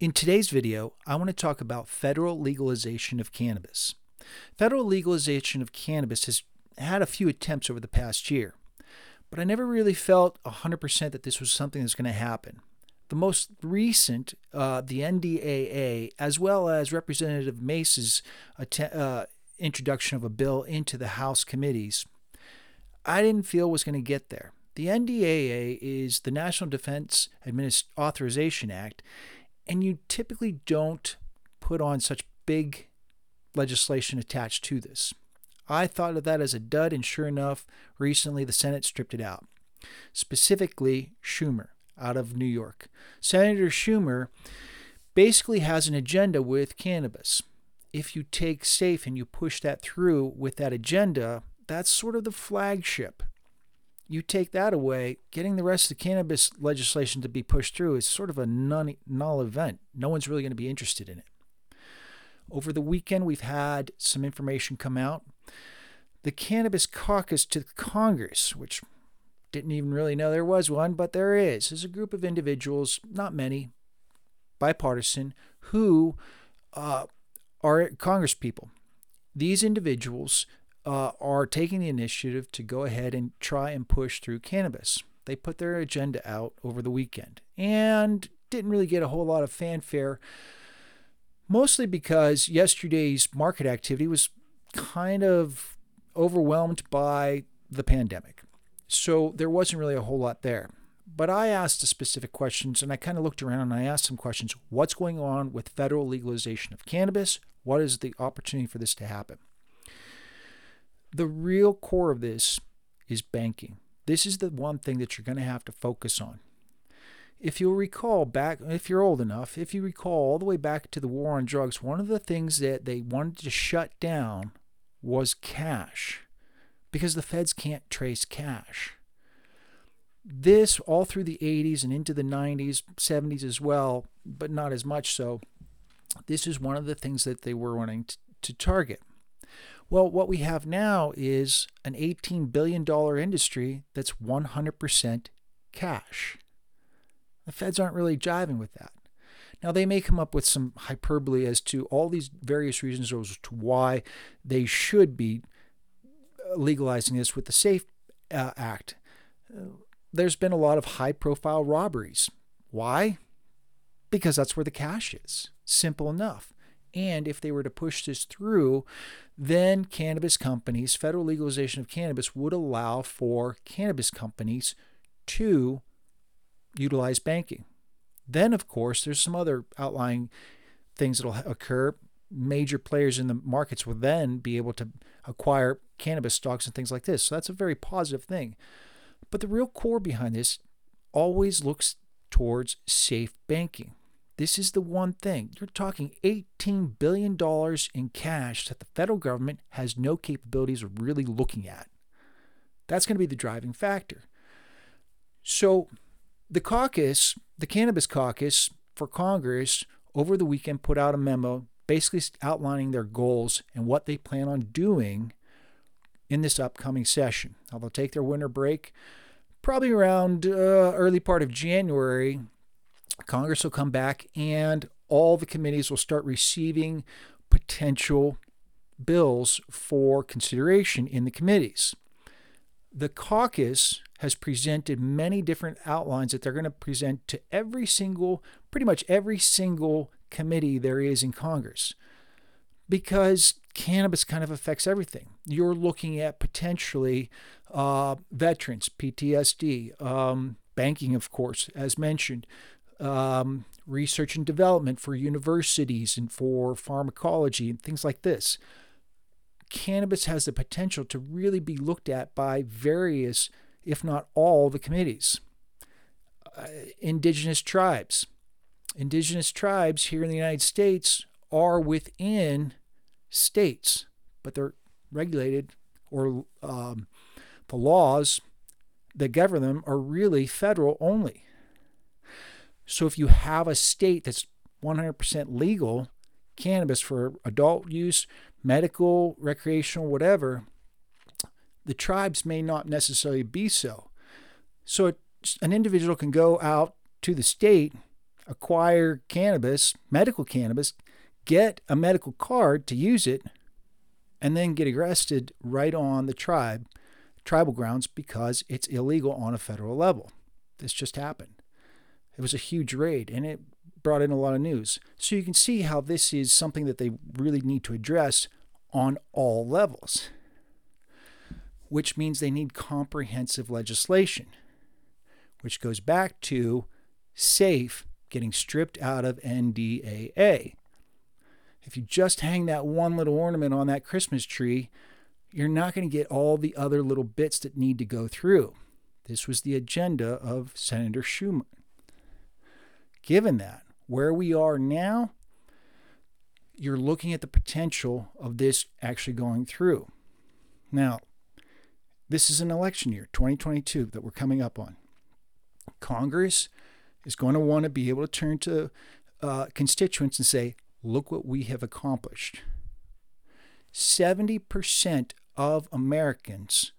In today's video, I want to talk about federal legalization of cannabis. Federal legalization of cannabis has had a few attempts over the past year, but I never really felt 100% that this was something that's going to happen. The most recent, uh, the NDAA, as well as Representative Mace's uh, introduction of a bill into the House committees, I didn't feel was going to get there. The NDAA is the National Defense Administ- Authorization Act, and you typically don't put on such big legislation attached to this. I thought of that as a dud, and sure enough, recently the Senate stripped it out. Specifically, Schumer out of New York. Senator Schumer basically has an agenda with cannabis. If you take SAFE and you push that through with that agenda, that's sort of the flagship you take that away, getting the rest of the cannabis legislation to be pushed through is sort of a null event. No one's really going to be interested in it. Over the weekend, we've had some information come out. The Cannabis Caucus to Congress, which didn't even really know there was one, but there is, is a group of individuals, not many, bipartisan, who uh, are Congress people. These individuals uh, are taking the initiative to go ahead and try and push through cannabis. They put their agenda out over the weekend and didn't really get a whole lot of fanfare, mostly because yesterday's market activity was kind of overwhelmed by the pandemic. So there wasn't really a whole lot there. But I asked the specific questions and I kind of looked around and I asked some questions. What's going on with federal legalization of cannabis? What is the opportunity for this to happen? The real core of this is banking. This is the one thing that you're going to have to focus on. If you'll recall back, if you're old enough, if you recall all the way back to the war on drugs, one of the things that they wanted to shut down was cash because the feds can't trace cash. This all through the 80s and into the 90s, 70s as well, but not as much so. This is one of the things that they were wanting to, to target. Well, what we have now is an $18 billion industry that's 100% cash. The feds aren't really jiving with that. Now, they may come up with some hyperbole as to all these various reasons as to why they should be uh, legalizing this with the SAFE uh, Act. there's been a lot of high profile robberies. Why? Because that's where the cash is. Simple enough. And if they were to push this through, then cannabis companies, federal legalization of cannabis would allow for cannabis companies to utilize banking. Then, of course, there's some other outlying things that will occur. Major players in the markets will then be able to acquire cannabis stocks and things like this. So that's a very positive thing. But the real core behind this always looks towards safe banking. This is the one thing. You're talking $18 billion in cash that the federal government has no capabilities of really looking at. That's going to be the driving factor. So, the caucus, the Cannabis Caucus for Congress, over the weekend put out a memo basically outlining their goals and what they plan on doing in this upcoming session. Now, they'll take their winter break probably around uh, early part of January Congress will come back and all the committees will start receiving potential bills for consideration in the committees. The caucus has presented many different outlines that they're going to present to every single, pretty much every single committee there is in Congress. Because cannabis kind of affects everything. You're looking at potentially uh, veterans, PTSD, um, banking, of course, as mentioned, um, research and development for universities and for pharmacology and things like this. Cannabis has the potential to really be looked at by various, if not all, the committees. Uh, indigenous tribes. Indigenous tribes here in the United States are within states, but they're regulated or um, the laws that govern them are really federal only. So if you have a state that's 100% legal cannabis for adult use, medical, recreational, whatever, the tribes may not necessarily be so. So an individual can go out to the state, acquire cannabis, medical cannabis, get a medical card to use it, and then get arrested right on the tribe, tribal grounds because it's illegal on a federal level. This just happened. It was a huge raid and it brought in a lot of news. So you can see how this is something that they really need to address on all levels, which means they need comprehensive legislation, which goes back to SAFE getting stripped out of NDAA. If you just hang that one little ornament on that Christmas tree, you're not going to get all the other little bits that need to go through. This was the agenda of Senator Schumer. Given that, where we are now, you're looking at the potential of this actually going through. Now, this is an election year, 2022, that we're coming up on. Congress is going to want to be able to turn to uh, constituents and say, look what we have accomplished. 70% of Americans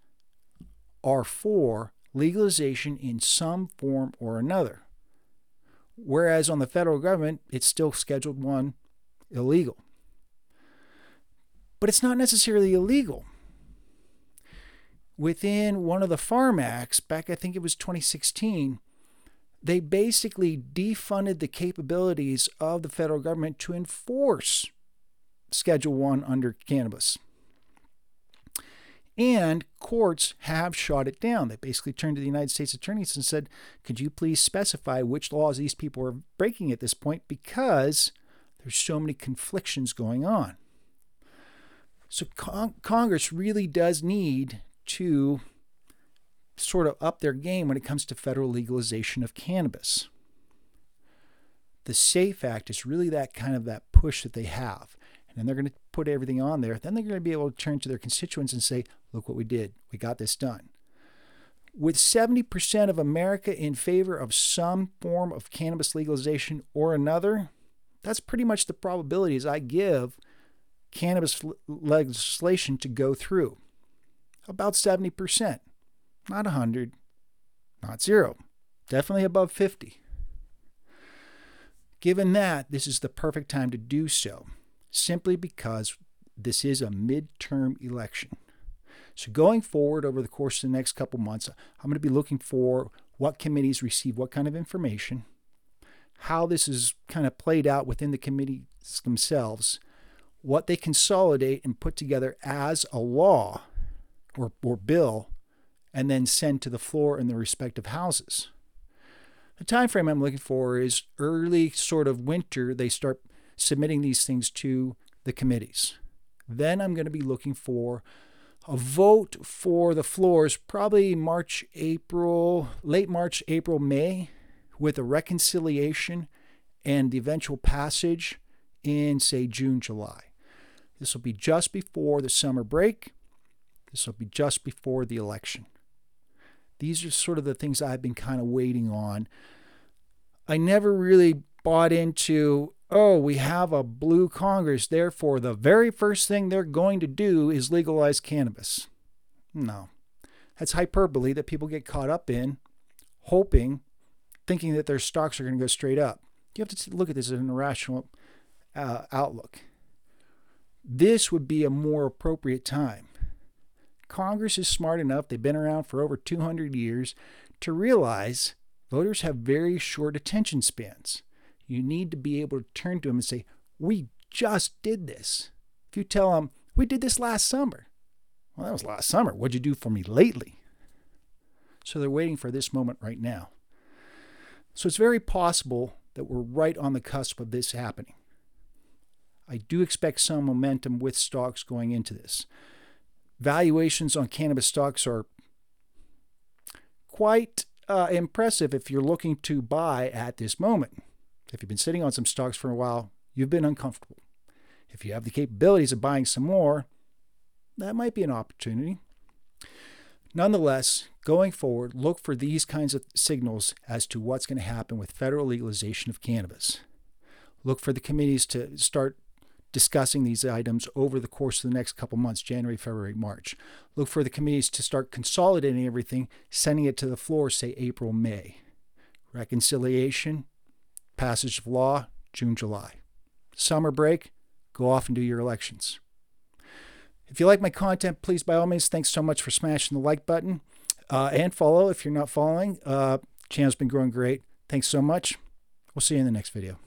are for legalization in some form or another. Whereas on the federal government, it's still Scheduled 1 illegal. But it's not necessarily illegal. Within one of the Farm Acts, back I think it was 2016, they basically defunded the capabilities of the federal government to enforce Schedule 1 under cannabis. And courts have shot it down. They basically turned to the United States attorneys and said, Could you please specify which laws these people are breaking at this point because there's so many conflictions going on? So con- Congress really does need to sort of up their game when it comes to federal legalization of cannabis. The SAFE Act is really that kind of that push that they have. And then they're going to put everything on there. Then they're going to be able to turn to their constituents and say, look what we did. We got this done. With 70% of America in favor of some form of cannabis legalization or another, that's pretty much the probabilities I give cannabis legislation to go through. About 70%. Not 100, not zero. Definitely above 50. Given that, this is the perfect time to do so, simply because this is a midterm election. So, going forward over the course of the next couple months, I'm going to be looking for what committees receive what kind of information, how this is kind of played out within the committees themselves, what they consolidate and put together as a law or, or bill, and then send to the floor in the respective houses. The time frame I'm looking for is early sort of winter. They start submitting these things to the committees. Then I'm going to be looking for a vote for the floors probably March, April, late March, April, May, with a reconciliation and the eventual passage in, say, June, July. This will be just before the summer break. This will be just before the election. These are sort of the things I've been kind of waiting on. I never really bought into oh, we have a blue Congress, therefore the very first thing they're going to do is legalize cannabis. No. That's hyperbole that people get caught up in, hoping, thinking that their stocks are going to go straight up. You have to look at this as an irrational uh, outlook. This would be a more appropriate time. Congress is smart enough, they've been around for over 200 years, to realize voters have very short attention spans. You need to be able to turn to them and say, We just did this. If you tell them, We did this last summer. Well, that was last summer. What'd you do for me lately? So they're waiting for this moment right now. So it's very possible that we're right on the cusp of this happening. I do expect some momentum with stocks going into this. Valuations on cannabis stocks are quite uh, impressive if you're looking to buy at this moment. If you've been sitting on some stocks for a while, you've been uncomfortable. If you have the capabilities of buying some more, that might be an opportunity. Nonetheless, going forward, look for these kinds of signals as to what's going to happen with federal legalization of cannabis. Look for the committees to start discussing these items over the course of the next couple months January, February, March. Look for the committees to start consolidating everything, sending it to the floor, say April, May. Reconciliation, passage of law, June, July. Summer break, go off and do your elections. If you like my content, please, by all means, thanks so much for smashing the like button uh, and follow if you're not following. Uh, channel's been growing great. Thanks so much. We'll see you in the next video.